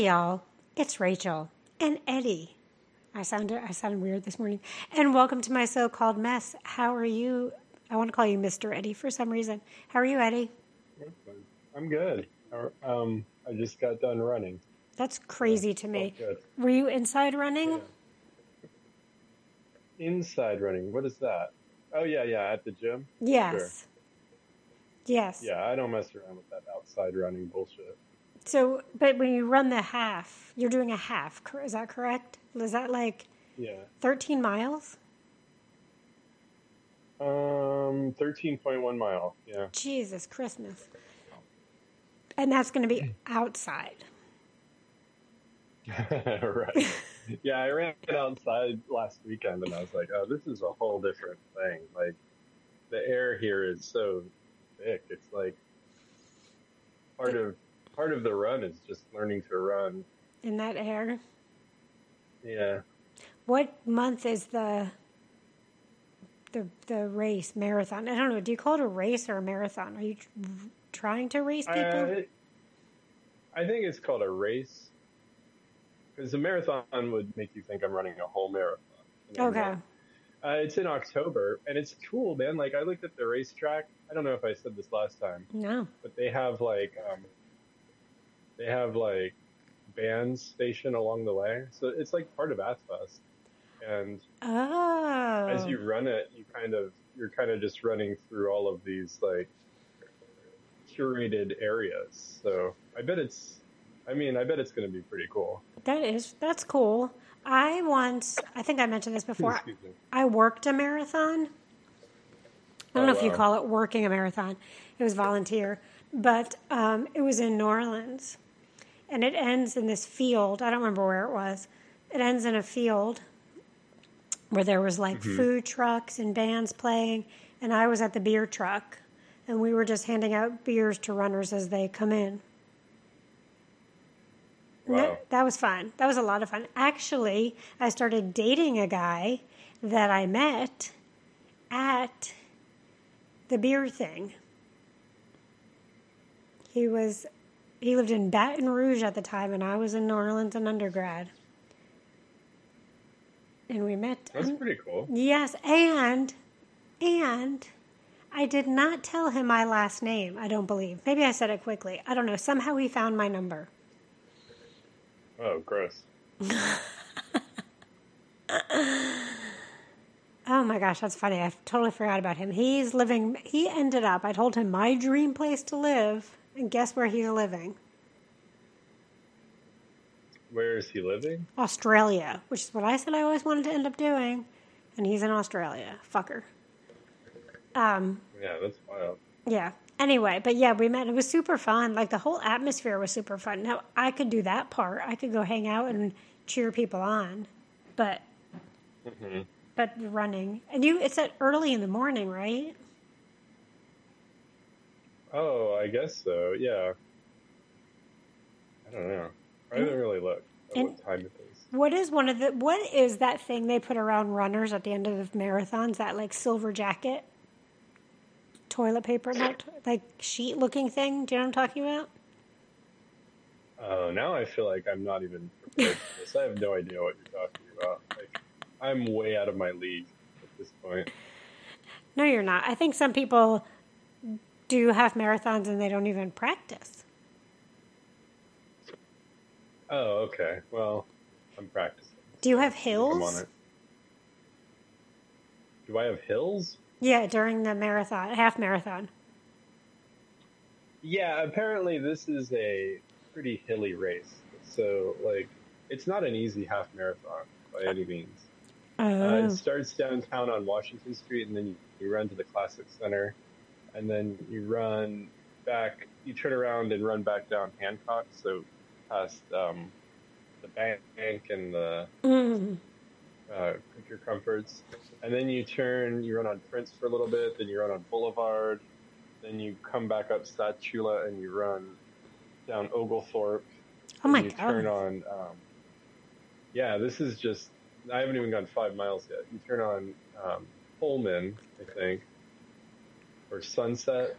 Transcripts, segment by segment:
Hey y'all, it's Rachel and Eddie. I sounded I sounded weird this morning. And welcome to my so-called mess. How are you? I want to call you Mr. Eddie for some reason. How are you, Eddie? I'm good. Um, I just got done running. That's crazy to me. Were you inside running? Inside running. What is that? Oh yeah, yeah, at the gym. Yes. Sure. Yes. Yeah, I don't mess around with that outside running bullshit. So, but when you run the half, you're doing a half. Is that correct? Is that like Yeah. 13 miles? Um, thirteen point one mile. Yeah. Jesus Christmas. And that's going to be outside. right. Yeah, I ran it outside last weekend and I was like, oh, this is a whole different thing. Like, the air here is so thick. It's like part of part of the run is just learning to run. In that air. Yeah. What month is the the the race marathon? I don't know. Do you call it a race or a marathon? Are you tr- trying to race people? I, I think it's called a race because a marathon would make you think I'm running a whole marathon. Okay. Uh, it's in October, and it's cool, man. Like I looked at the racetrack. I don't know if I said this last time, No. but they have like um, they have like bands stationed along the way, so it's like part of Athfest. And Oh. as you run it, you kind of you're kind of just running through all of these like curated areas. So I bet it's, I mean, I bet it's going to be pretty cool. That is that's cool. I once I think I mentioned this before. Me. I worked a marathon. I don't Oh, know if you call it working a marathon. It was volunteer, but um, it was in New Orleans, and it ends in this field. I don't remember where it was. It ends in a field where there was like Mm-hmm. food trucks and bands playing, and I was at the beer truck, and we were just handing out beers to runners as they come in. Wow. That, that was fun. That was a lot of fun. Actually, I started dating a guy that I met at the beer thing. He was he lived in Baton Rouge at the time and I was in New Orleans an undergrad. And we met That's pretty cool. Yes, and and I did not tell him my last name, I don't believe. Maybe I said it quickly. I don't know. Somehow he found my number. Oh, gross. Oh my gosh, that's funny. I totally forgot about him. He's living, he ended up, I told him my dream place to live, and guess where he's living? Where is he living? Australia, which is what I said I always wanted to end up doing, and he's in Australia. Fucker. Um, Yeah, that's wild. yeah. Anyway, but yeah, we met. It was super fun. Like the whole atmosphere was super fun. Now, I could do that part. I could go hang out and cheer people on, but hmm but running and you it's at early in the morning, right? Oh, I guess so. Yeah. I don't know. I haven't really looked at And- what time it is. What is one of the what is that thing they put around runners at the end of the marathons? That like silver jacket, toilet paper, not like sheet looking thing. Do you know what I'm talking about? Oh, now I feel like I'm not even prepared for this. I have no idea what you're talking about. Like, I'm way out of my league at this point. No, you're not. I think some people do half marathons and they don't even practice. Oh, okay. Well, I'm practicing. Do you have hills? Do I have hills? Yeah, during the marathon, half marathon. Yeah, apparently this is a pretty hilly race. So, like, it's not an easy half marathon by any means. Uh, Oh, it starts downtown on Washington Street, and then you, you run to the Classic Center, and then you run back. You turn around and run back down Hancock, so past um, the bank and the Mm. uh, Your Comforts, and then you turn. You run on Prince for a little bit, then you run on Boulevard, then you come back up Satula, and you run down Oglethorpe. oh my God. you god! turn on. Um, yeah, this is just. I haven't even gone five miles yet. You turn on um, Pullman, I think, or Sunset,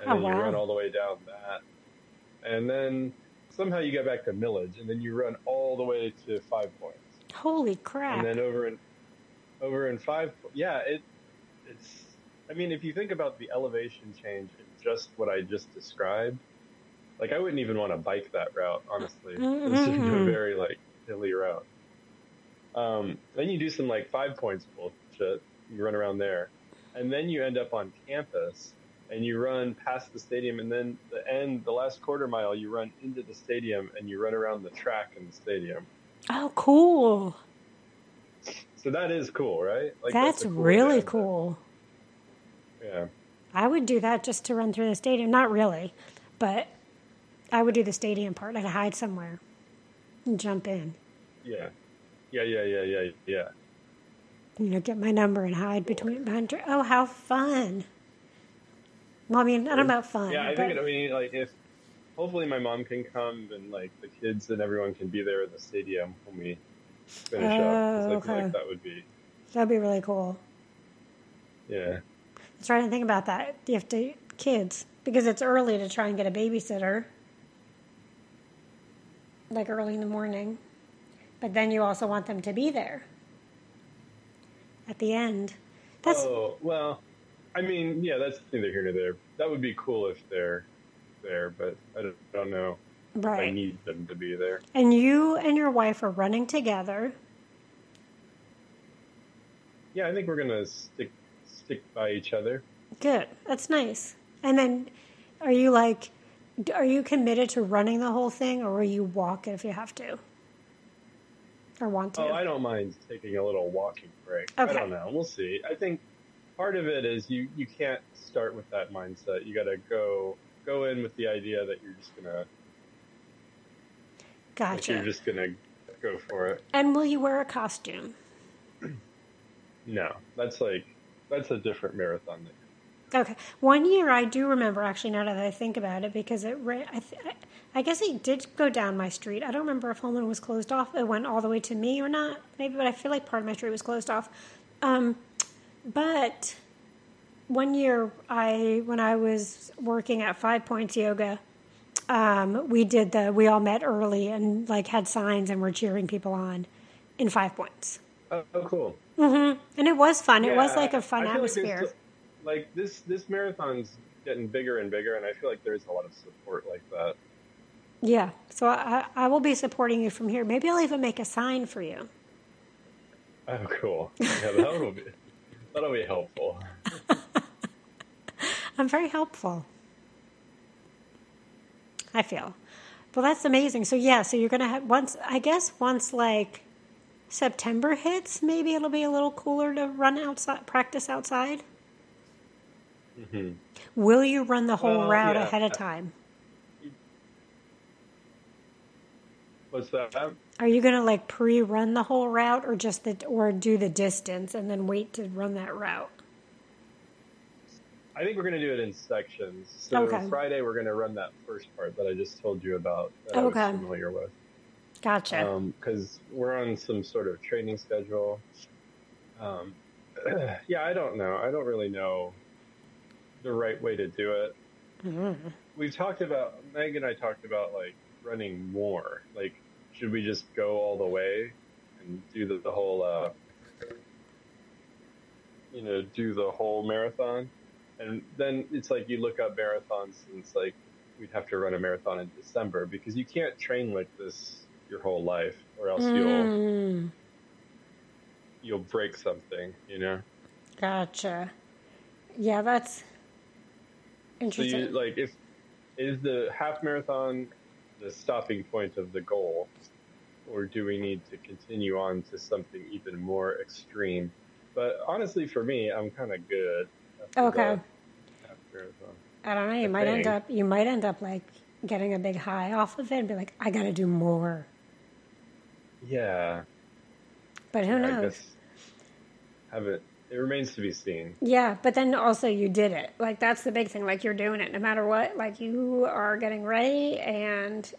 and Oh, then you wow. run all the way down that, and then somehow you get back to Milledge, and then you run all the way to Five Points, Holy crap. and then over in over in Five. Yeah, it it's. I mean, if you think about the elevation change in just what I just described, like I wouldn't even want to bike that route. Honestly, it's just a very like hilly route. Um, then you do some like Five Points bullshit. You run around there, and then you end up on campus and you run past the stadium and then the end the last quarter mile you run into the stadium and you run around the track in the stadium oh, cool. so that is cool right like That's a cool really cool. yeah I would do that just to run through the stadium. Not really, but I would do the stadium part. I'd hide somewhere and jump in. yeah yeah yeah yeah yeah yeah You know, get my number and hide between behind. tr- Oh, how fun! Well, I mean, I don't know about fun. yeah i but, think i mean like if hopefully my mom can come and like the kids and everyone can be there at the stadium when we finish up Oh, i feel oh, okay. like that would be that'd be really cool. yeah I was trying to think about that. You have to kids because it's early to try and get a babysitter, like early in the morning. But then you also want them to be there at the end. That's oh well i mean yeah that's neither here nor there that would be cool if they're there but i don't, I don't know if i need them to be there And you and your wife are running together. Yeah, I think we're gonna stick stick by each other. Good. That's nice. And then, are you like, are you committed to running the whole thing, or will you walk if you have to, or want to? Oh, I don't mind taking a little walking break. I don't know. We'll see. I think part of it is you you can't start with that mindset. You got to go go in with the idea that you're just gonna like, gotcha. you're just gonna go for it. and will you wear a costume? No, that's like that's a different marathon. Thing. Okay. One year I do remember actually now that I think about it because it. I, th- I guess it did go down my street. I don't remember if Holman was closed off. It went all the way to me or not. Maybe, but I feel like part of my street was closed off. Um, but one year I when I was working at Five Points Yoga, um, we did the we all met early and like had signs and were cheering people on in Five Points. Oh, oh, cool. hmm And it was fun. it was like a fun like atmosphere. still- Like, this this marathon's getting bigger and bigger, and I feel like there's a lot of support like that. Yeah, so I, I will be supporting you from here. Maybe I'll even make a sign for you. Oh, cool. Yeah, that'll be that'll be helpful. I'm very helpful. I feel. Well, that's amazing. So yeah, so you're gonna have once. I guess once like September hits, maybe it'll be a little cooler to run outside, practice outside. Hmm Will you run the whole Well, route yeah. ahead of time? What's that? Are you gonna like pre-run the whole route, or just the or do the distance and then wait to run that route? I think we're going to do it in sections. So Okay. Friday we're going to run that first part that I just told you about that I Okay. was familiar with. Gotcha. Because we're on some sort of training schedule. Um, yeah, I don't know. I don't really know the right way to do it. Mhm. We've talked about Meg and I talked about like running more. Like, should we just go all the way and do the, the whole, uh, you know, do the whole marathon? And then it's like you look up marathons and it's like we'd have to run a marathon in December because you can't train like this your whole life or else you'll Mm, you'll break something, you know. gotcha. Yeah, that's So interesting. you like if is the half marathon the stopping point of the goal, or do we need to continue on to something even more extreme? But honestly, for me, I'm kind of good. Okay. half marathon. I don't know. You might end up. You might end up like getting a big high off of it and be like, I got to do more. Yeah, But who I knows? haven't. It remains to be seen. Yeah, but then also you did it. Like that's the big thing. Like you're doing it no matter what. Like you are getting ready and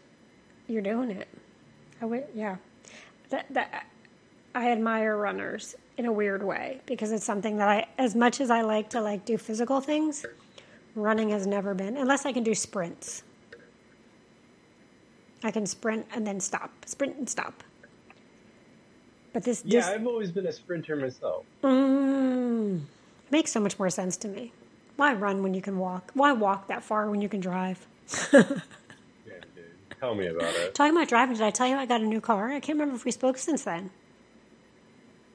you're doing it. I would, yeah. That that I admire runners in a weird way because it's something that I, as much as I like to like do physical things, running has never been unless I can do sprints. I can sprint and then stop, sprint and stop. But this, Yeah, this I've always been a sprinter myself. mm, makes so much more sense to me. Why run when you can walk? Why walk that far when you can drive? Yeah, dude. Tell me about it. Talking about driving, did I tell you I got a new car? I can't remember if we spoke since then.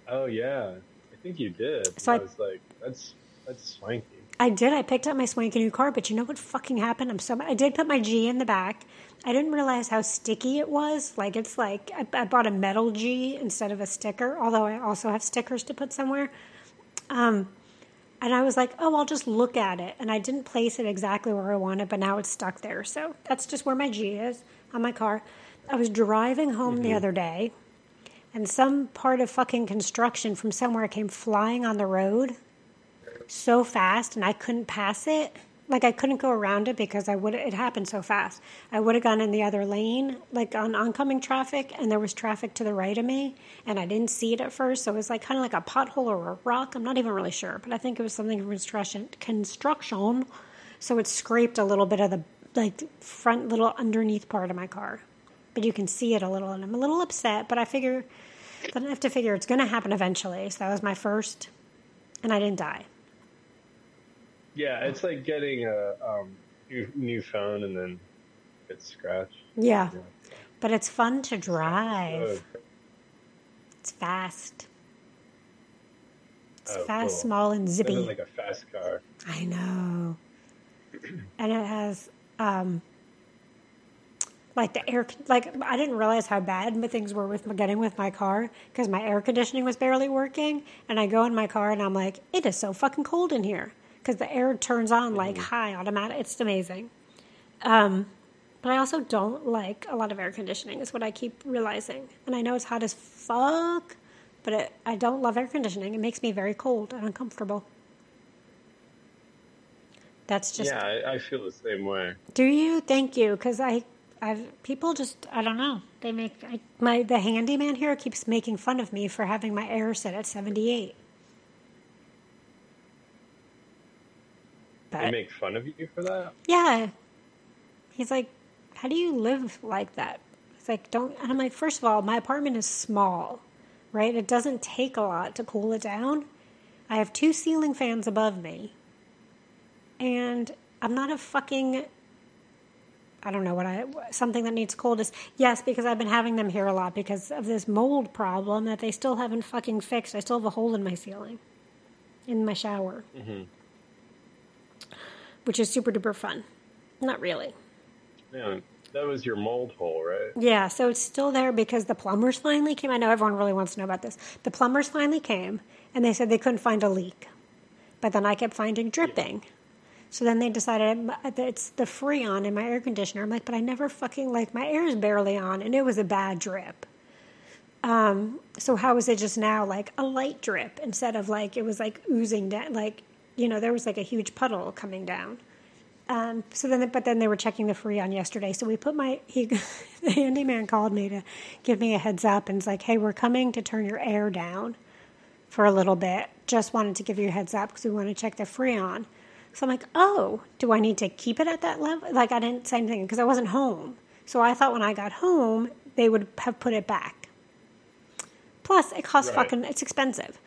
Oh yeah, I think you did. So I, I- was like, that's that's swanky. I did. I picked up my swanky new car, but you know what fucking happened? I'm so. I did put my G in the back. I didn't realize how sticky it was. Like it's like I, I bought a metal G instead of a sticker. Although I also have stickers to put somewhere. Um, and I was like, oh, I'll just look at it, and I didn't place it exactly where I wanted, but now it's stuck there. So that's just where my G is on my car. I was driving home the other day, and some part of fucking construction from somewhere came flying on the road so fast and I couldn't pass it. Like I couldn't go around it because I would it happened so fast. I would have gone in the other lane, like on oncoming traffic, and there was traffic to the right of me, and I didn't see it at first. So it was like kind of like a pothole or a rock. I'm not even really sure, but I think it was something from construction. Construction, so it scraped a little bit of the like front little underneath part of my car, but you can see it a little, and I'm a little upset. But I figure, then I have to figure it's going to happen eventually. So that was my first, and I didn't die. Yeah, it's like getting a um, new, new phone and then it's scratched. Yeah. Yeah. But it's fun to drive. It's fast. It's Oh, fast, cool. small, and zippy. Like a fast car. I know. And it has um like the air like I didn't realize how bad my things were with getting with my car because my air conditioning was barely working and I go in my car and I'm like it is so fucking cold in here because the air turns on like high automatic it's amazing. Um but I also don't like a lot of air conditioning is what I keep realizing. And I know it's hot as fuck, but it, I don't love air conditioning. It makes me very cold and uncomfortable. That's just yeah, I, I feel the same way. do you? Thank you, because I, I've people just I don't know. They make I, my the handyman here keeps making fun of me for having my air set at seventy eight. They make fun of you for that. yeah, he's like, "How do you live like that?" It's like, "Don't." And I'm like, first of all, my apartment is small, right? It doesn't take a lot to cool it down. I have two ceiling fans above me, and I'm not a fucking I don't know what I something that needs coldest. Yes, because I've been having them here a lot because of this mold problem that they still haven't fucking fixed. I still have a hole in my ceiling, in my shower, mm-hmm. Which is super duper fun. Not really. Yeah, that was your mold hole, right? Yeah, so it's still there because the plumbers finally came. I know everyone really wants to know about this. The plumbers finally came and they said they couldn't find a leak. But then I kept finding dripping. So then they decided it's the Freon in my air conditioner. I'm like, but I never fucking, like, my air is barely on and it was a bad drip. Um, so how is it just now like a light drip instead of like it was like oozing down, like, you know, there was like a huge puddle coming down. Um, so then, but then they were checking the Freon yesterday. So we put my he, the handyman called me to give me a heads up and it's like, hey, we're coming to turn your air down for a little bit. Just wanted to give you a heads up because we want to check the Freon. So I'm like, oh, do I need to keep it at that level? Like I didn't say anything because I wasn't home. So I thought when I got home they would have put it back. Plus, it costs Right. fucking it's expensive.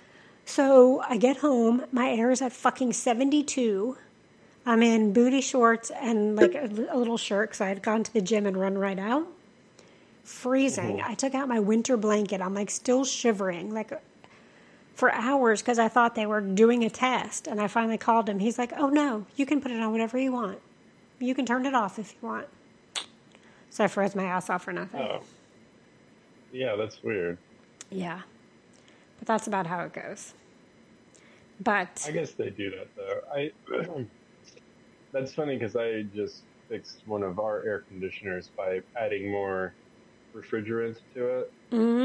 So I get home, my air is at fucking 72. I'm in booty shorts and like a, a little shirt because I had gone to the gym and run right out. Freezing. Mm-hmm. I took out my winter blanket. I'm like still shivering, like for hours because I thought they were doing a test. And I finally called him. He's like, "Oh no, you can put it on whatever you want. You can turn it off if you want." So I froze my ass off for nothing. Oh, yeah, that's weird. Yeah, that's about how it goes. But I guess they do that though. I that's funny because I just fixed one of our air conditioners by adding more refrigerant to it,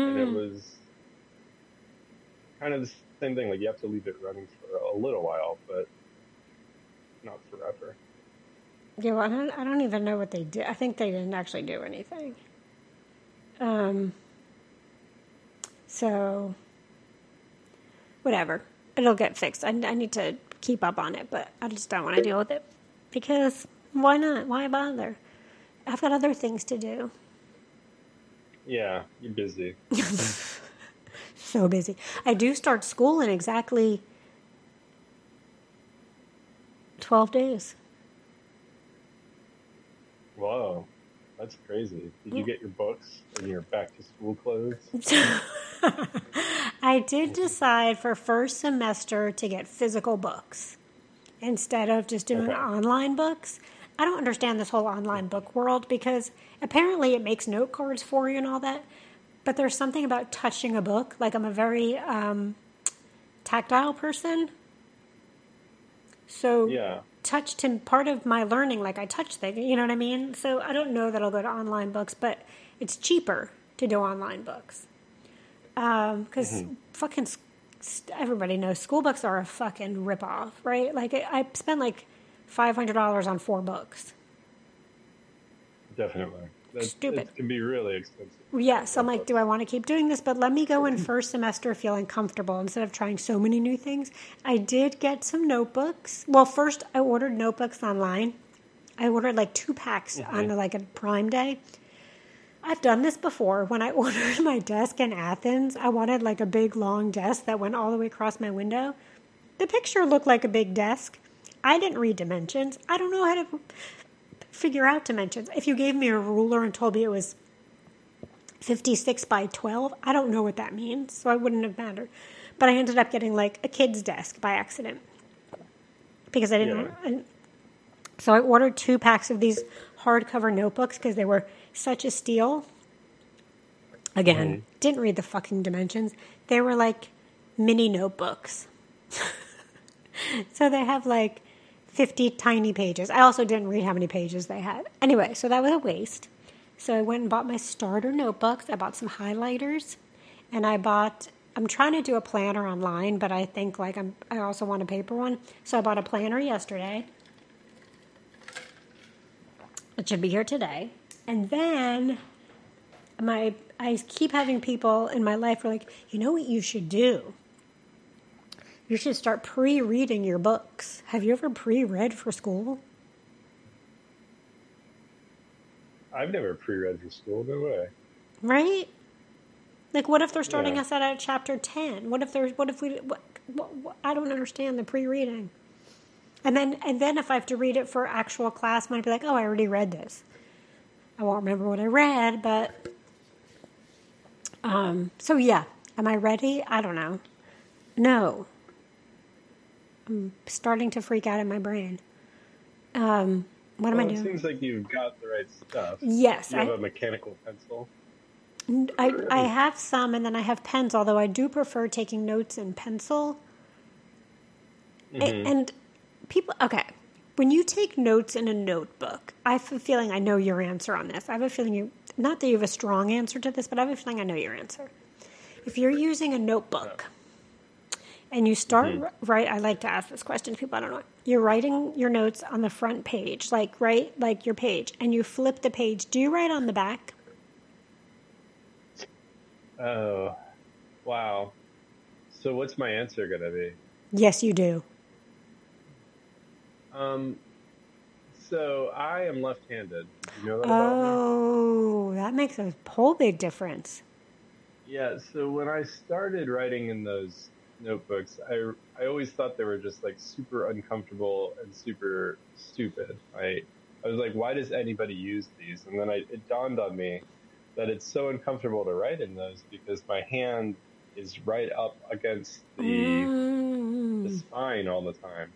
and it Mm, was kind of the same thing. Like you have to leave it running for a little while, but not forever. yeah, well, I don't. I don't even know what they did. I think they didn't actually do anything. Um. So. Whatever, it'll get fixed. I, I need to keep up on it, but I just don't want to deal with it because why not? Why bother? I've got other things to do. Yeah, you're busy. so busy. I do start school in exactly 12 days. Whoa, that's crazy. Did you get your books and your back to school clothes? I did decide for first semester to get physical books instead of just doing Okay. online books. I don't understand this whole online book world because apparently it makes note cards for you and all that. But there's something about touching a book. Like I'm a very um, tactile person. So Yeah. Touch to part of my learning, like I touch things, you know what I mean? So I don't know that I'll go to online books, but it's cheaper to do online books. Um, because mm-hmm. fucking s- s- everybody knows school books are a fucking ripoff, right? Like I, I spent like $500 on four books. Definitely. That, Stupid. It can be really expensive. Yes, I'm like, do I want to keep doing this? But let me go in first semester feeling comfortable instead of trying so many new things. I did get some notebooks. Well, first I ordered notebooks online. I ordered like two packs mm-hmm. on the, like a Prime Day. I've done this before. When I ordered my desk in Athens, I wanted like a big long desk that went all the way across my window. The picture looked like a big desk. I didn't read dimensions. I don't know how to figure out dimensions. If you gave me a ruler and told me it was 56 by 12. I don't know what that means, so I wouldn't have mattered. But I ended up getting like a kid's desk by accident because I didn't. Yeah. and so I ordered two packs of these hardcover notebooks because they were such a steal. Again, didn't read the fucking dimensions. They were like mini notebooks. so they have like 50 tiny pages. I also didn't read how many pages they had. Anyway, so that was a waste. So I went and bought my starter notebooks. I bought some highlighters, and I bought. I'm trying to do a planner online, but I think like I'm. I also want a paper one, so I bought a planner yesterday. It should be here today, and then my. I keep having people in my life who are like, you know what you should do. You should start pre-reading your books. Have you ever pre-read for school? I've never pre-read for school. No way. right? Like, what if they're starting Yeah. us out at chapter ten? What if there's what if we? What, what, what, I don't understand the pre-reading. And then and then if I have to read it for actual class, I might be like, oh, I already read this. I won't remember what I read, but um. So yeah, am I ready? I don't know. No. I'm starting to freak out in my brain. Um, what am Well, I it doing? seems like you've got the right stuff. Yes, You have I- a mechanical pencil. I, I have some, and then I have pens. Although I do prefer taking notes in pencil. Mm-hmm. And people, okay, when you take notes in a notebook, I have a feeling I know your answer on this. I have a feeling you, not that you have a strong answer to this, but I have a feeling I know your answer. If you're using a notebook and you start Mm-hmm. right, I like to ask this question to people. I don't know. You're writing your notes on the front page, like right, like your page, and you flip the page. Do you write on the back? Oh, wow. So what's my answer gonna be? Yes, you do. Um, so I am left-handed. You know that about me? Oh, that makes a whole big difference. Yeah. So when I started writing in those notebooks, I I always thought they were just like super uncomfortable and super stupid. I I was like, why does anybody use these? And then I, it dawned on me that it's so uncomfortable to write in those because my hand is right up against the the Mm. spine all the time.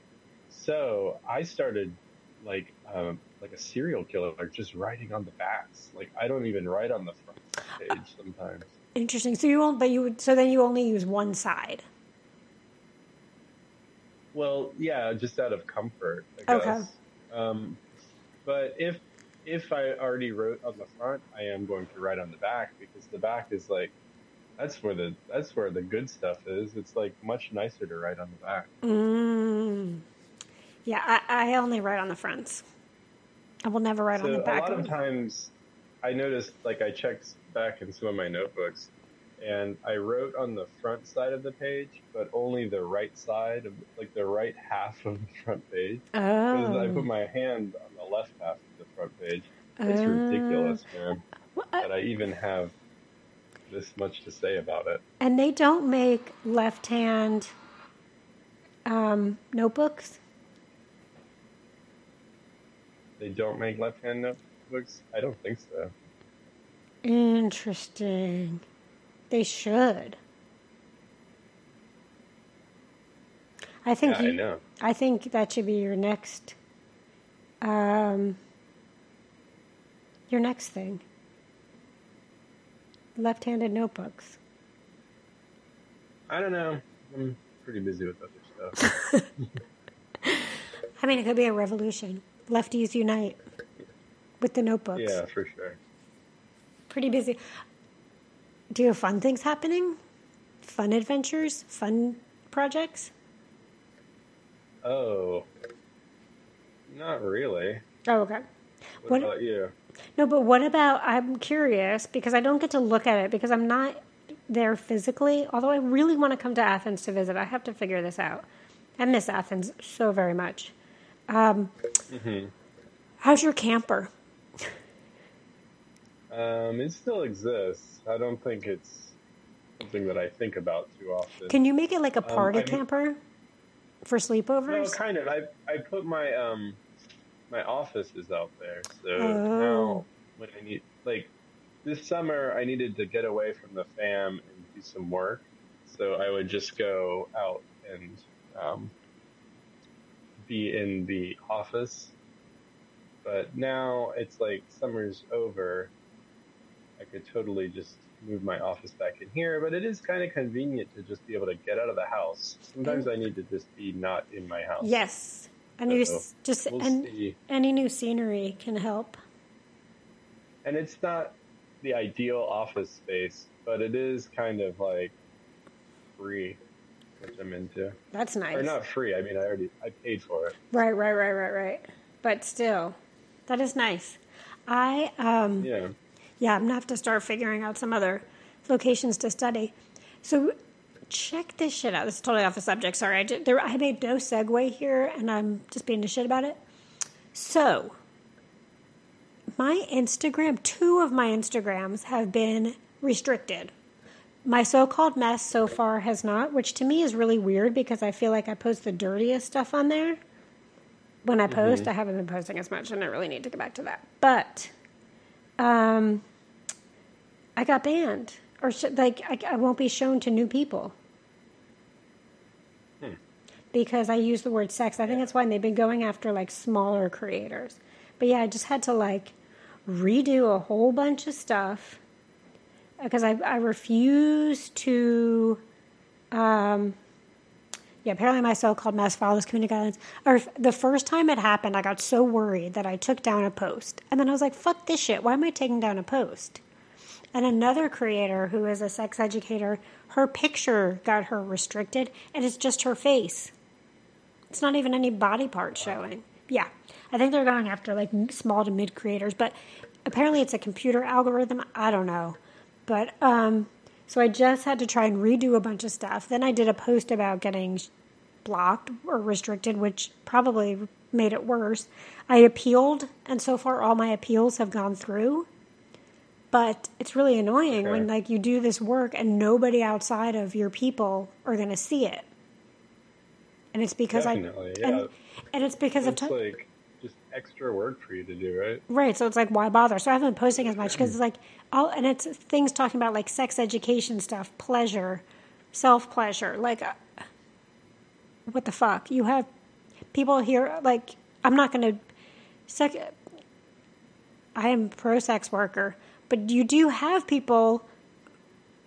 So I started like um, like a serial killer, just writing on the backs. Like I don't even write on the front page sometimes. Interesting. So you won't, but you would. So then you only use one side. Well, yeah, just out of comfort, I Okay. guess. Um, but if if I already wrote on the front, I am going to write on the back because the back is like that's where the that's where the good stuff is. It's like much nicer to write on the back. Mm. Yeah, I, I only write on the fronts. I will never write on So the a back. lot of of times, I noticed like I checked back in some of my notebooks, and I wrote on the front side of the page, but only the right side of like the right half of the front page. Because I put Oh, my hand on the left half of the front page. It's Oh. ridiculous, man. Well, I- That I even have this much to say about it. And they don't make left hand um, notebooks. They don't make left-hand notebooks. I don't think so. Interesting. They should. I think Yeah, you, I know. I think that should be your next um your next thing. Left-handed notebooks. I don't know. I'm pretty busy with other stuff. I mean, it could be a revolution. Lefties unite with the notebooks. yeah, for sure. Pretty busy. Do you have fun things happening? Fun adventures? Fun projects? Oh, not really. Oh, okay. What, What- about you? No, but what about? I'm curious because I don't get to look at it because I'm not there physically. Although I really want to come to Athens to visit, I have to figure this out. I miss Athens so very much. Um, hmm how's your camper? Um, it still exists. I don't think it's something that I think about too often. Can you make it like a Um, party I'm- camper for no, sleepovers? kind of. I I put my um my office is out there, so Oh. now when I need like this summer, I needed to get away from the fam and do some work, so I would just go out and um, be in the office. But now it's like summer's over. I could totally just move my office back in here, but it is kind of convenient to just be able to get out of the house. Sometimes I need to just be not in my house. Yes, and So, just We'll and see. any new scenery can help. And it's not the ideal office space, but it is kind of like free, which I'm into. That's nice. Or not free. I mean, I already I paid for it. Right, right, right, right, right. But still, that is nice. I um Yeah. Yeah, I'm gonna have to start figuring out some other locations to study. So check this shit out. This is totally off the subject. Sorry, I did, there, I made no segue here, and I'm just being a shit about it. So my Instagram, two of my Instagrams have been restricted. My so-called mess so far has not, which to me is really weird because I feel like I post the dirtiest stuff on there when I post. I haven't been posting as much, and I really need to get back to that. But um, I got banned, or sh- like I, I won't be shown to new people because I use the word sex. I think that's why they've been going after like smaller creators. But yeah, I just had to like redo a whole bunch of stuff because I, I refuse to. Um, yeah, apparently my so-called mess follows community guidelines. Or the first time it happened, I got so worried that I took down a post, and then I was like, "Fuck this shit! Why am I taking down a post?" And another creator who is a sex educator, her picture got her restricted, and it's just her face. It's not even any body part showing. Yeah, I think they're going after like small to mid creators, but apparently it's a computer algorithm. I don't know, but um, so I just had to try and redo a bunch of stuff. Then I did a post about getting blocked or restricted, which probably made it worse. I appealed, and so far all my appeals have gone through. But it's really annoying when like you do this work and nobody outside of your people are going to see it. And it's because Definitely, I yeah. and, and it's because of It's time. like just extra work for you to do, right? Right, so it's like why bother? So I haven't been posting as much because it's like all and it's things talking about like sex education stuff, pleasure, self pleasure. Like, uh, what the fuck? You have people here. Like, I'm not going to. Sec- I am pro sex worker, but you do have people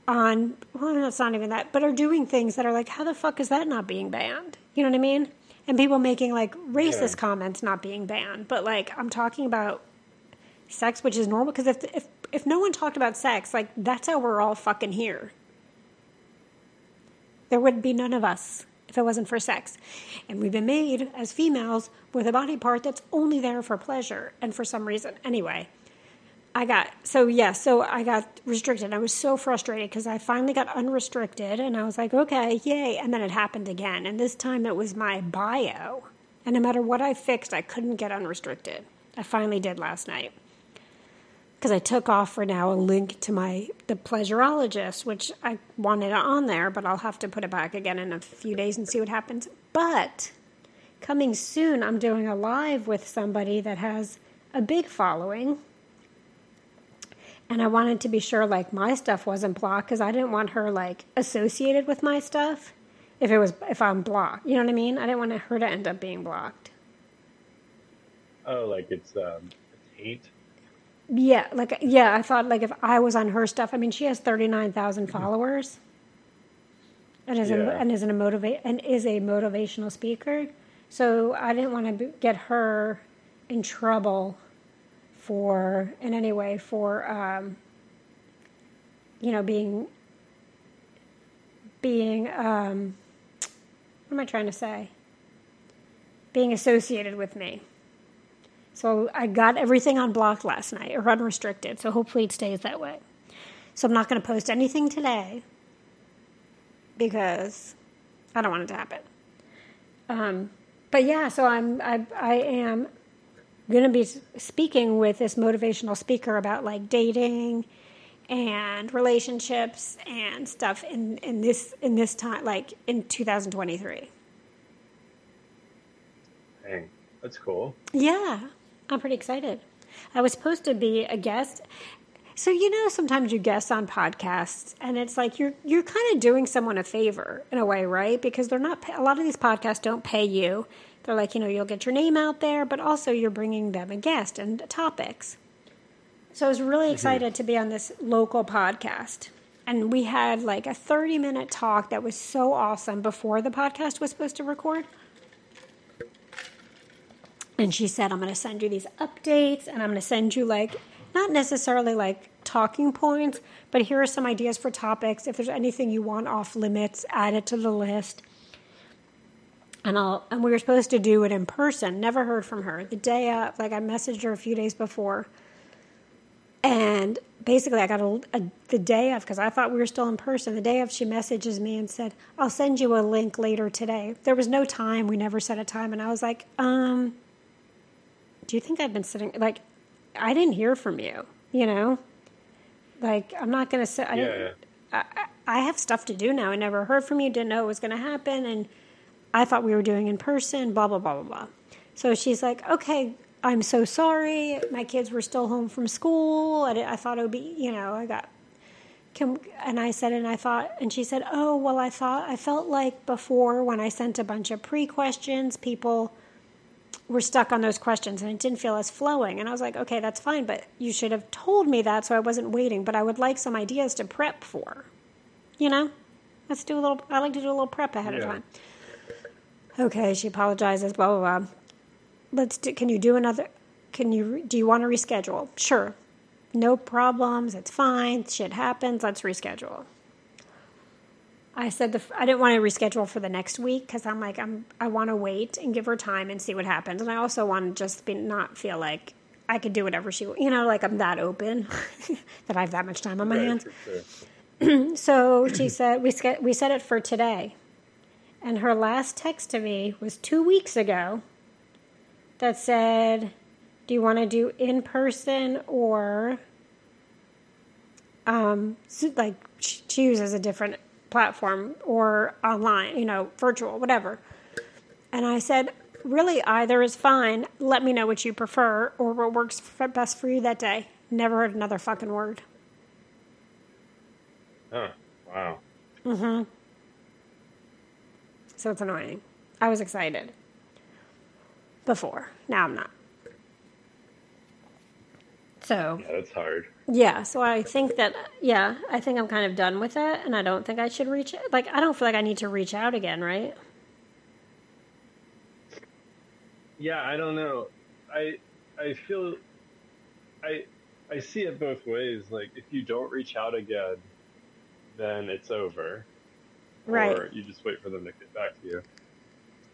on. Well, that's not even that, but are doing things that are like, how the fuck is that not being banned? You know what I mean? And people making like racist Yeah. comments not being banned, but like I'm talking about sex, which is normal. Because if if if no one talked about sex, like that's how we're all fucking here. There would be none of us if it wasn't for sex. And we've been made as females with a body part that's only there for pleasure and for some reason. Anyway, I got, so yeah, so I got restricted. I was so frustrated because I finally got unrestricted and I was like, okay, yay. And then it happened again. And this time it was my bio. And no matter what I fixed, I couldn't get unrestricted. I finally did last night. because I took off for now a link to my the pleasurologist, which I wanted on there, but I'll have to put it back again in a few days and see what happens. But coming soon, I'm doing a live with somebody that has a big following. And I wanted to be sure like my stuff wasn't blocked because I didn't want her like associated with my stuff if it was if I'm blocked. You know what I mean? I didn't want her to end up being blocked. Oh, like it's um, it's hate. Yeah, like yeah, I thought like if I was on her stuff. I mean, she has thirty nine thousand Mm-hmm. followers, and is a, and is a motivate and is a motivational speaker. So I didn't want to get her in trouble for in any way for um, you know being being um, what am I trying to say? Being associated with me. So I got everything on block last night or unrestricted. So hopefully it stays that way. So I'm not going to post anything today because I don't want it to happen. Um, but yeah, so I'm I I am going to be speaking with this motivational speaker about like dating and relationships and stuff in in this in this time like in 2023. Dang, that's cool. Yeah, I'm pretty excited. I was supposed to be a guest. So you know sometimes you guest on podcasts and it's like you're you're kind of doing someone a favor in a way, right? Because they're not a lot of these podcasts don't pay you. They're like, you know, you'll get your name out there, but also you're bringing them a guest and topics. So I was really mm-hmm. excited to be on this local podcast. And we had like a 30 minute talk that was so awesome before the podcast was supposed to record. And she said, I'm going to send you these updates and I'm going to send you like, not necessarily like talking points, but here are some ideas for topics. If there's anything you want off limits, add it to the list. And I'll, and we were supposed to do it in person. Never heard from her. The day up, like I messaged her a few days before. And basically, I got a, a the day of because I thought we were still in person. The day of, she messages me and said, "I'll send you a link later today." There was no time. We never set a time, and I was like, "Um, do you think I've been sitting like I didn't hear from you, you know? Like I'm not going to say I Yeah. I, I have stuff to do now. I never heard from you, didn't know it was going to happen and I thought we were doing in person, blah blah blah blah blah. So she's like, "Okay, I'm so sorry. My kids were still home from school. I, I thought it would be, you know, I got can, and I said, and I thought, and she said, oh, well, I thought, I felt like before when I sent a bunch of pre questions, people were stuck on those questions and it didn't feel as flowing. And I was like, okay, that's fine, but you should have told me that so I wasn't waiting. But I would like some ideas to prep for. You know? Let's do a little, I like to do a little prep ahead of time. Okay, she apologizes, blah, blah, blah. Let's do, can you do another, can you, do you want to reschedule? Sure. No problems. It's fine. Shit happens. Let's reschedule. I said the I didn't want to reschedule for the next week because I'm like I'm I want to wait and give her time and see what happens, and I also want to just be not feel like I could do whatever she you know like I'm that open that I have that much time on my Right, hands. sure. So she said we we set it for today, and her last text to me was two weeks ago. That said, "Do you want to do in person or um like she uses a different platform or online, you know, virtual, whatever?" And I said, "Really, either is fine. Let me know what you prefer or what works best for you that day." Never heard another fucking word. Huh. Wow. So it's annoying. I was excited before. Now I'm not. So, Yeah, that's hard. yeah, so I think that, yeah, I think I'm kind of done with it, and I don't think I should reach, it. like, I don't feel like I need to reach out again, right? Yeah, I don't know. I I feel I I see it both ways. Like if you don't reach out again, then it's over. Right. Or you just wait for them to get back to you.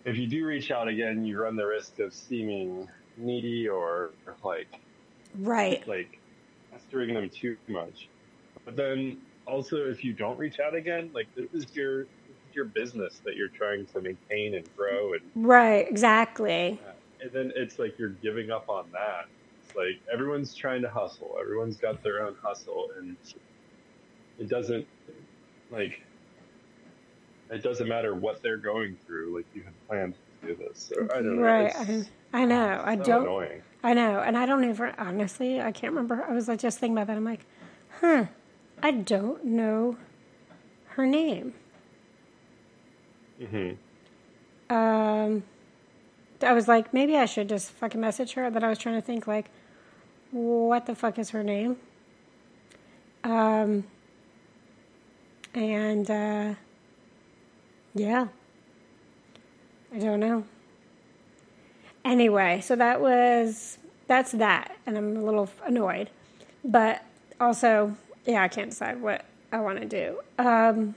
If you do reach out again, you run the risk of seeming needy or like Right. like pestering them too much. But then also if you don't reach out again, like this is your this is your business that you're trying to maintain and grow and Right, exactly. and then it's like you're giving up on that. It's like everyone's trying to hustle. Everyone's got their own hustle, and it doesn't like it doesn't matter what they're going through. Like you had planned to do this, so I don't know. Right. I, I know. I so don't. annoying. I know, and I don't even honestly. I can't remember. I was like just thinking about that. I'm like, huh. I don't know her name. hmm Um, I was like, maybe I should just fucking message her. But I was trying to think, like, what the fuck is her name? Um, and uh, yeah, I don't know. Anyway, so that was that's that, and I'm a little annoyed, but also, yeah, I can't decide what I want to do. Um,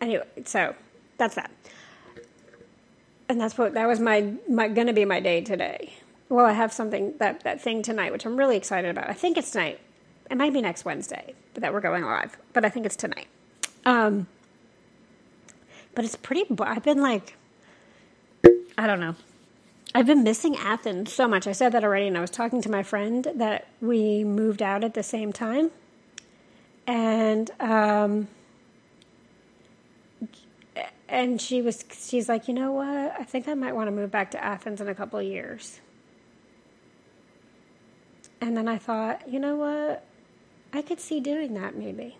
anyway, so that's that. And that's what that was my my gonna be my day today. Well, I have something that that thing tonight, which I'm really excited about. I think it's tonight. It might be next Wednesday, but that we're going live. But I think it's tonight. Um, but it's pretty. I've been like, I don't know. I've been missing Athens so much. I said that already, and I was talking to my friend that we moved out at the same time, and um, and she was she's like, you know what? I think I might want to move back to Athens in a couple of years. And then I thought, you know what? I could see doing that maybe.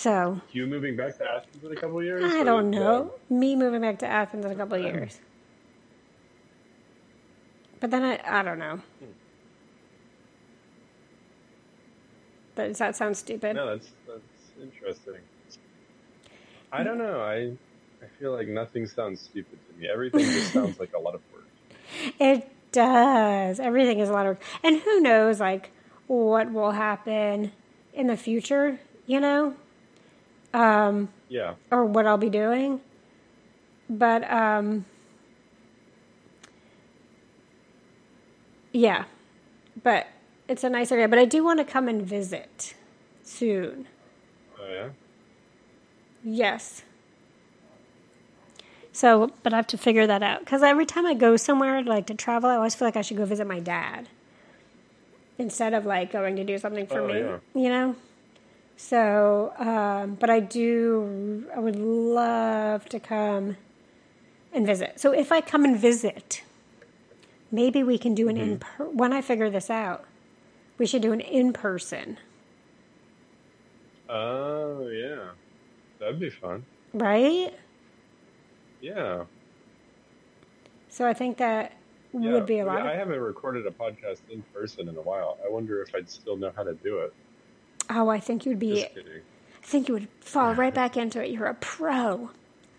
So You moving back to Athens in a couple of years? I don't know. Me moving back to Athens in a couple of years. But then I I don't know. But does that sound stupid? No, that's that's interesting. I don't know. I I feel like nothing sounds stupid to me. Everything just sounds like a lot of work. It does. Everything is a lot of, work. and who knows, like what will happen in the future, you know, um, Yeah. or what I'll be doing. But um, yeah, but it's a nice area. But I do want to come and visit soon. Oh yeah. Yes. So, but I have to figure that out because every time I go somewhere, like to travel, I always feel like I should go visit my dad instead of like going to do something for Oh, me. yeah. You know. So, um, but I do. I would love to come and visit. So, if I come and visit, maybe we can do an in per- when I figure this out. We should do an in person, Oh yeah. That'd be fun. right? Yeah. So I think that yeah. would be a lot. I Of, haven't recorded a podcast in person in a while. I wonder if I'd still know how to do it. Oh, I think you'd be. Just kidding. I think you would fall right back into it. You're a pro.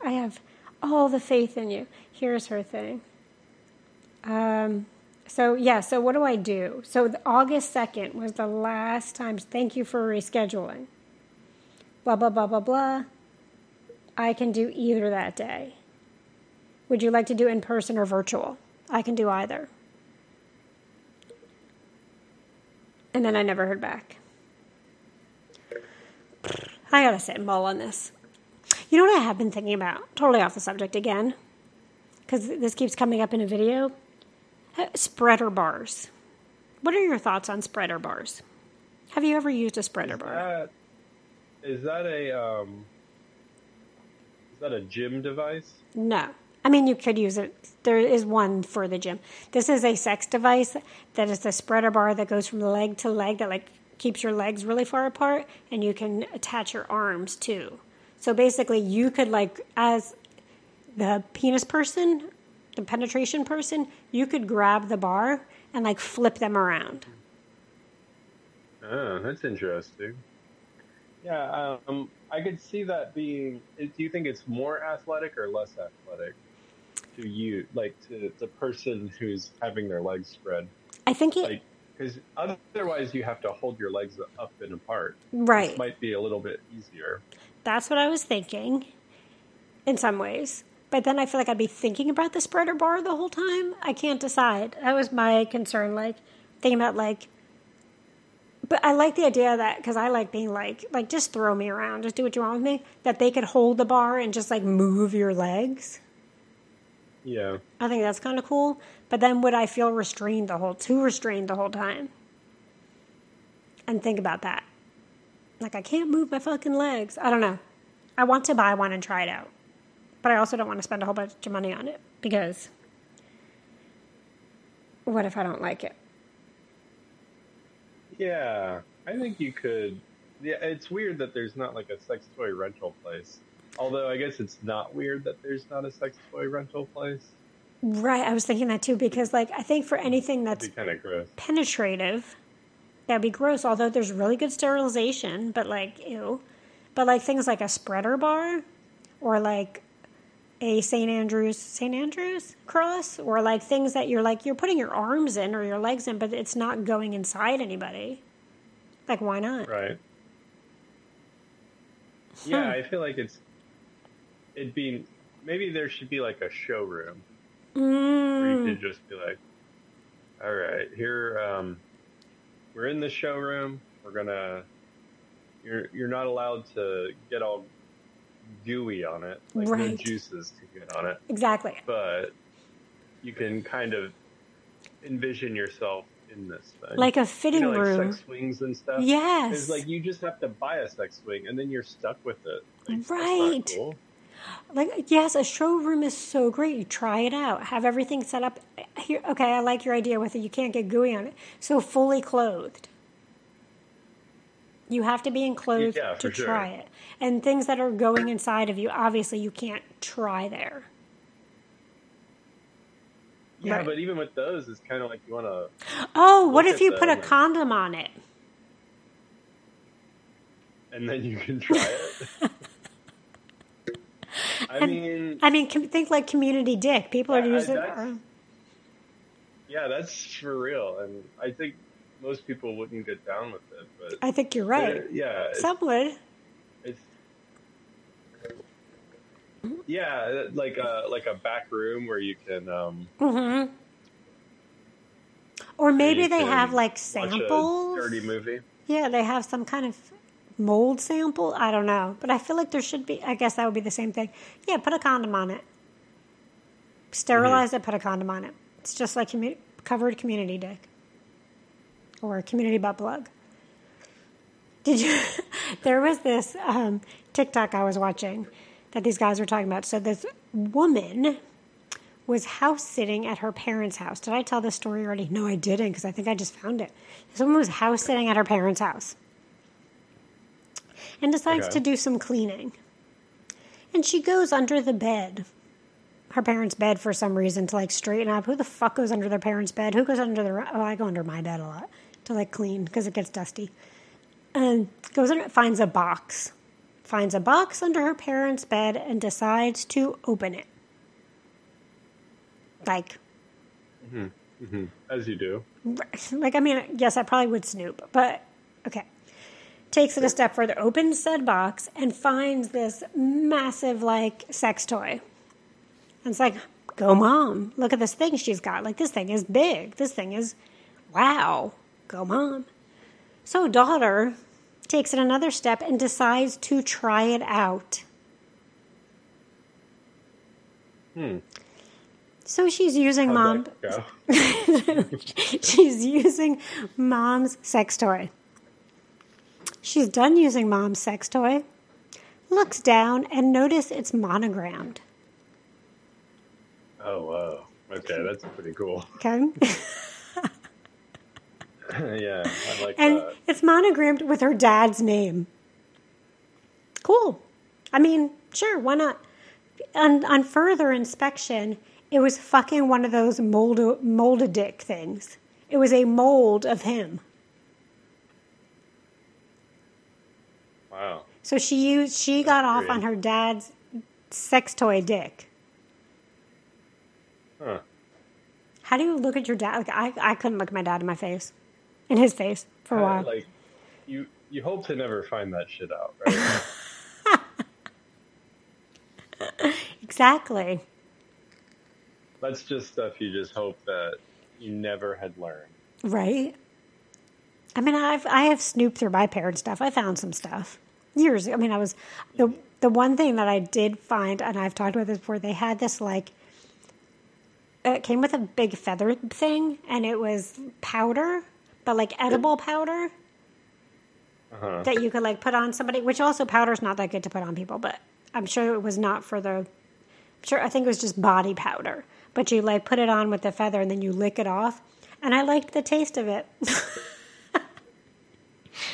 I have all the faith in you. Here's her thing. Um. So yeah. So what do I do? So the August second was the last time. Thank you for rescheduling. Blah blah blah blah blah. I can do either that day. Would you like to do in person or virtual? I can do either. And then I never heard back. I gotta sit and mull on this. You know what I have been thinking about? Totally off the subject again, because this keeps coming up in a video. Uh, Spreader bars. What are your thoughts on spreader bars? Have you ever used a spreader bar? That, is that a um? Is that a gym device? No. I mean, you could use it. There is one for the gym. This is a sex device that is the spreader bar that goes from leg to leg that like keeps your legs really far apart, and you can attach your arms too. So basically, you could like as the penis person, the penetration person, you could grab the bar and like flip them around. Oh, that's interesting. Yeah, um, I could see that being. Do you think it's more athletic or less athletic to you, like to the person who's having their legs spread? I think it Like, because otherwise you have to hold your legs up and apart. right. This might be a little bit easier. That's what I was thinking in some ways. But then I feel like I'd be thinking about the spreader bar the whole time. I can't decide. That was my concern. Like, thinking about, like, but I like the idea that, because I like being like, like, just throw me around, just do what you want with me, that they could hold the bar and just like move your legs. Yeah. I think that's kind of cool. But then would I feel restrained the whole too restrained the whole time? And think about that. Like I can't move my fucking legs. I don't know. I want to buy one and try it out. But I also don't want to spend a whole bunch of money on it because what if I don't like it? Yeah, I think you could. Yeah, it's weird that there's not like a sex toy rental place. Although I guess it's not weird that there's not a sex toy rental place. Right, I was thinking that too because like I think for anything that's kind of gross. penetrative, that'd be gross. Although there's really good sterilization, but like ew. But like things like a spreader bar, or like a St. Andrews St. Andrews cross, or like things that you're like you're putting your arms in or your legs in, but it's not going inside anybody. Like why not? Right. Yeah, I feel like it's it'd be maybe there should be like a showroom where you Mm, could just be like, all right, here um, we're in the showroom. We're gonna you're you're not allowed to get all gooey on it, like no juices to get on it, exactly. but you can kind of envision yourself in this thing, Like a you fitting know, like room. sex swings and stuff. Yes. It's like you just have to buy a sex swing and then you're stuck with it. Like, Right. cool. Like yes, a showroom is so great. You try it out, have everything set up. Here, okay, I like your idea with it. You can't get gooey on it. So fully clothed. You have to be enclosed Yeah, to sure. try it. And things that are going inside of you, obviously, you can't try there. Yeah, Right. but even with those, it's kind of like you want to, Oh, what if you put a them. condom on it? and then you can try it. I mean, I mean, think like community dick. People are Yeah, I- using. that's- yeah, that's for real, and I think most people wouldn't get down with it, but I think you're right. yeah, Some would. it's yeah, like a like a back room where you can um, hmm Or maybe they have like samples. dirty movie. Yeah, they have some kind of mold sample. I don't know, but I feel like there should be. I guess that would be the same thing. Yeah, put a condom on it. Sterilize it. Put a condom on it. It's just like commu- covered community dick or community butt plug. Did you? there was this um, TikTok I was watching that these guys were talking about. So this woman was house sitting at her parents' house. Did I tell this story already? No, I didn't because I think I just found it. This woman was house sitting at her parents' house and decides Okay. to do some cleaning. And she goes under the bed, her parents' bed for some reason to like straighten up. Who the fuck goes under their parents' bed? Who goes under their? Oh, I go under my bed a lot to like clean because it gets dusty. And goes under, finds a box, finds a box under her parents' bed, and decides to open it. Like Mm-hmm. Mm-hmm. As you do. like I mean, yes, I probably would snoop, but okay. Takes it a step further, opens said box, and finds this massive like sex toy. And it's like, go mom, look at this thing she's got. Like this thing is big. This thing is wow. Go mom. So daughter takes it another step and decides to try it out. Hmm. So she's using How'd mom? She's using mom's sex toy. She's done using mom's sex toy, looks down, and notice it's monogrammed. Oh wow. Okay, that's pretty cool. Okay? yeah, I like and that. And it's monogrammed with her dad's name. Cool. I mean, sure, why not? On, on further inspection, it was fucking one of those mold molded dick things. It was a mold of him. Wow. So she used she got off Great. on her dad's sex toy dick. Huh. How do you look at your dad? Like I, I couldn't look at my dad in my face, in his face for a while. Like you, you hope to never find that shit out, right? exactly. That's just stuff you just hope that you never had learned. Right. I mean, I've I have snooped through my parents' stuff. I found some stuff years. ago. I mean, I was the the one thing that I did find, and I've talked about this before. They had this like it came with a big feather thing, and it was powder, but like edible powder Uh-huh. that you could like put on somebody. Which also powder's not that good to put on people, but I'm sure it was not for the. I'm sure I think it was just body powder, but you like put it on with the feather and then you lick it off, and I liked the taste of it.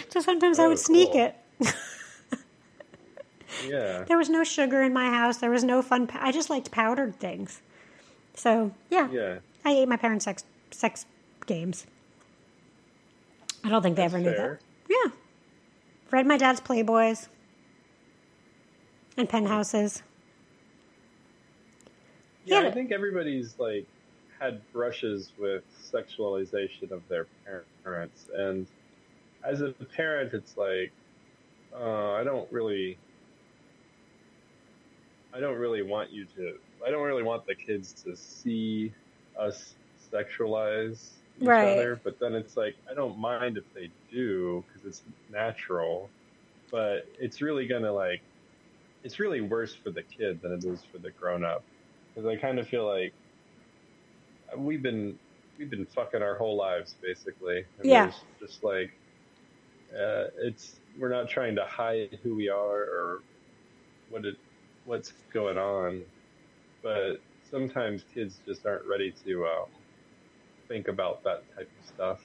so sometimes I Oh, would sneak cool. it. Yeah. There was no sugar in my house. There was no fun. I just liked powdered things. So yeah, Yeah. I ate my parents' sex sex games. I don't think they That's ever knew fair. that. Yeah, read my dad's Playboys and penthouses. Yeah, Yeah. I think everybody's like had brushes with sexualization of their parents, and as a parent, it's like uh, I don't really, I don't really want you to, I don't really want the kids to see us sexualize each Right. other. But then it's like I don't mind if they do because it's natural, but it's really gonna like, it's really worse for the kid than it is for the grown up because I kind of feel like we've been we've been fucking our whole lives basically. And Yeah. Just like uh, it's we're not trying to hide who we are or what it what's going on, but sometimes kids just aren't ready to um, think about that type of stuff,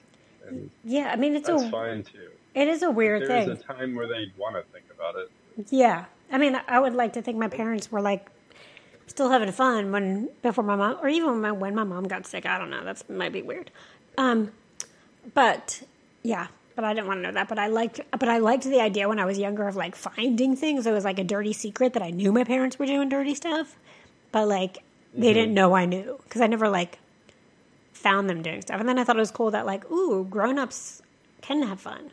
and Yeah, I mean it's a fine too. it is a weird There's thing. a time where they'd want to think about it. Yeah, I mean I would like to think my parents were like still having fun when before my mom or even when my, when my mom got sick. I don't know. That's might be weird. Um, but yeah, but I didn't want to know that. But I liked, but I liked the idea when I was younger of like finding things. It was like a dirty secret that I knew my parents were doing dirty stuff, but like they mm-hmm. didn't know I knew because I never like found them doing stuff. And then I thought it was cool that like, ooh, grown ups can have fun.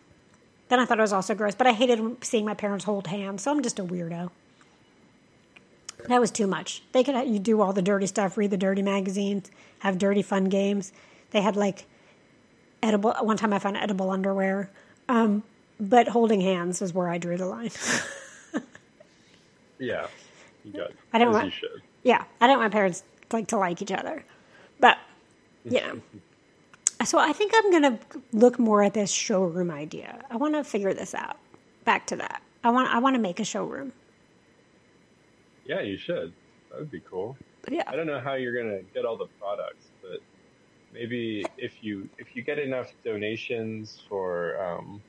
Then I thought it was also gross, but I hated seeing my parents hold hands, so I'm just a weirdo. That was too much. They could you do all the dirty stuff, read the dirty magazines, have dirty fun games. They had like edible. One time I found edible underwear, um, but holding hands is where I drew the line. Yeah, you got. I don't want- yeah, I don't want my parents like to like each other, but you know. So I think I'm gonna look more at this showroom idea. I want to figure this out. Back to that. I want I want to make a showroom. Yeah, you should. That would be cool. But yeah, I don't know how you're gonna get all the products, maybe if you if you get enough donations for um,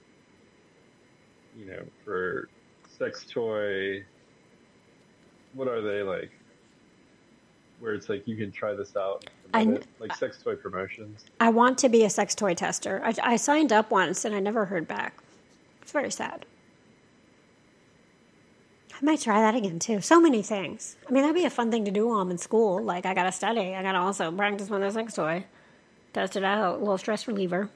you know for sex toy, what are they like? Where it's like you can try this out, I it, like sex toy promotions. I want to be a sex toy tester. I, I signed up once and I never heard back. It's very sad. I might try that again too. So many things. I mean, that'd be a fun thing to do while I'm in school. Like, I gotta study. I gotta also practice with a sex toy. Test it out. A little stress reliever.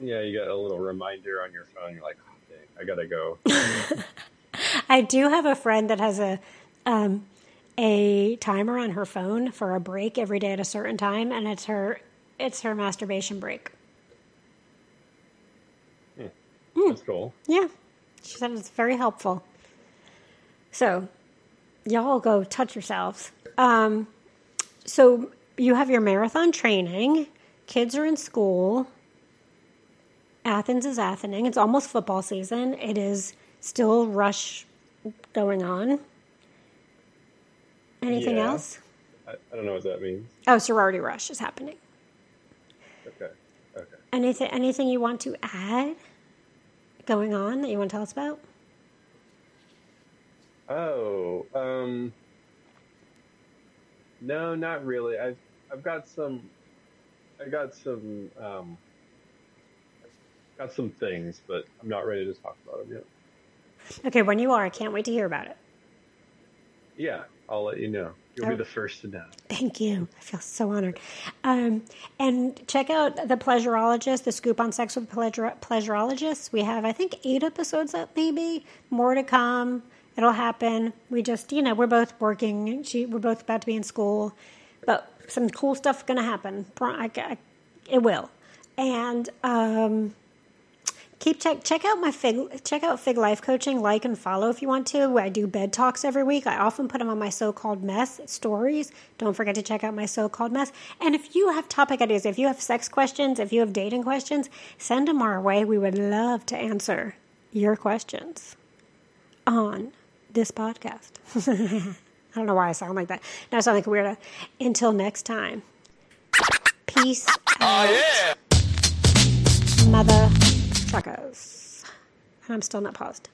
Yeah, you got a little reminder on your phone. You're like, oh, dang, I gotta go. I do have a friend that has a um, a timer on her phone for a break every day at a certain time, and it's her it's her masturbation break. That's cool. Yeah, she said it's very helpful. So, y'all go touch yourselves. Um, so you have your marathon training. Kids are in school. Athens is Athening. It's almost football season. It is still rush going on. Anything Yeah. else? I, I don't know what that means. Oh, sorority rush is happening. Okay. Okay. Anything? Anything you want to add? Going on that you want to tell us about? Oh, um, no, not really. I've I've got some, I got some, um, got some things, but I'm not ready to talk about them yet. Okay, when you are, I can't wait to hear about it. Yeah, I'll let you know. You'll Oh. be the first to know. Thank you. I feel so honored. Um, and check out the Pleasurologist, the scoop on sex with pleasure, pleasurologists. We have, I think, eight episodes up, maybe more to come. It'll happen. We just, you know, we're both working. She, we're both about to be in school, but some cool stuff going to happen. I, I, it will. And um, keep check check out my fig check out fig life coaching like and follow if you want to i do bed talks every week i often put them on my so-called mess stories don't forget to check out my so-called mess and if you have topic ideas if you have sex questions if you have dating questions send them our way we would love to answer your questions on this podcast i don't know why i sound like that now i sound like a weirdo until next time peace out. Oh, yeah. mother truckers. And I'm still not paused.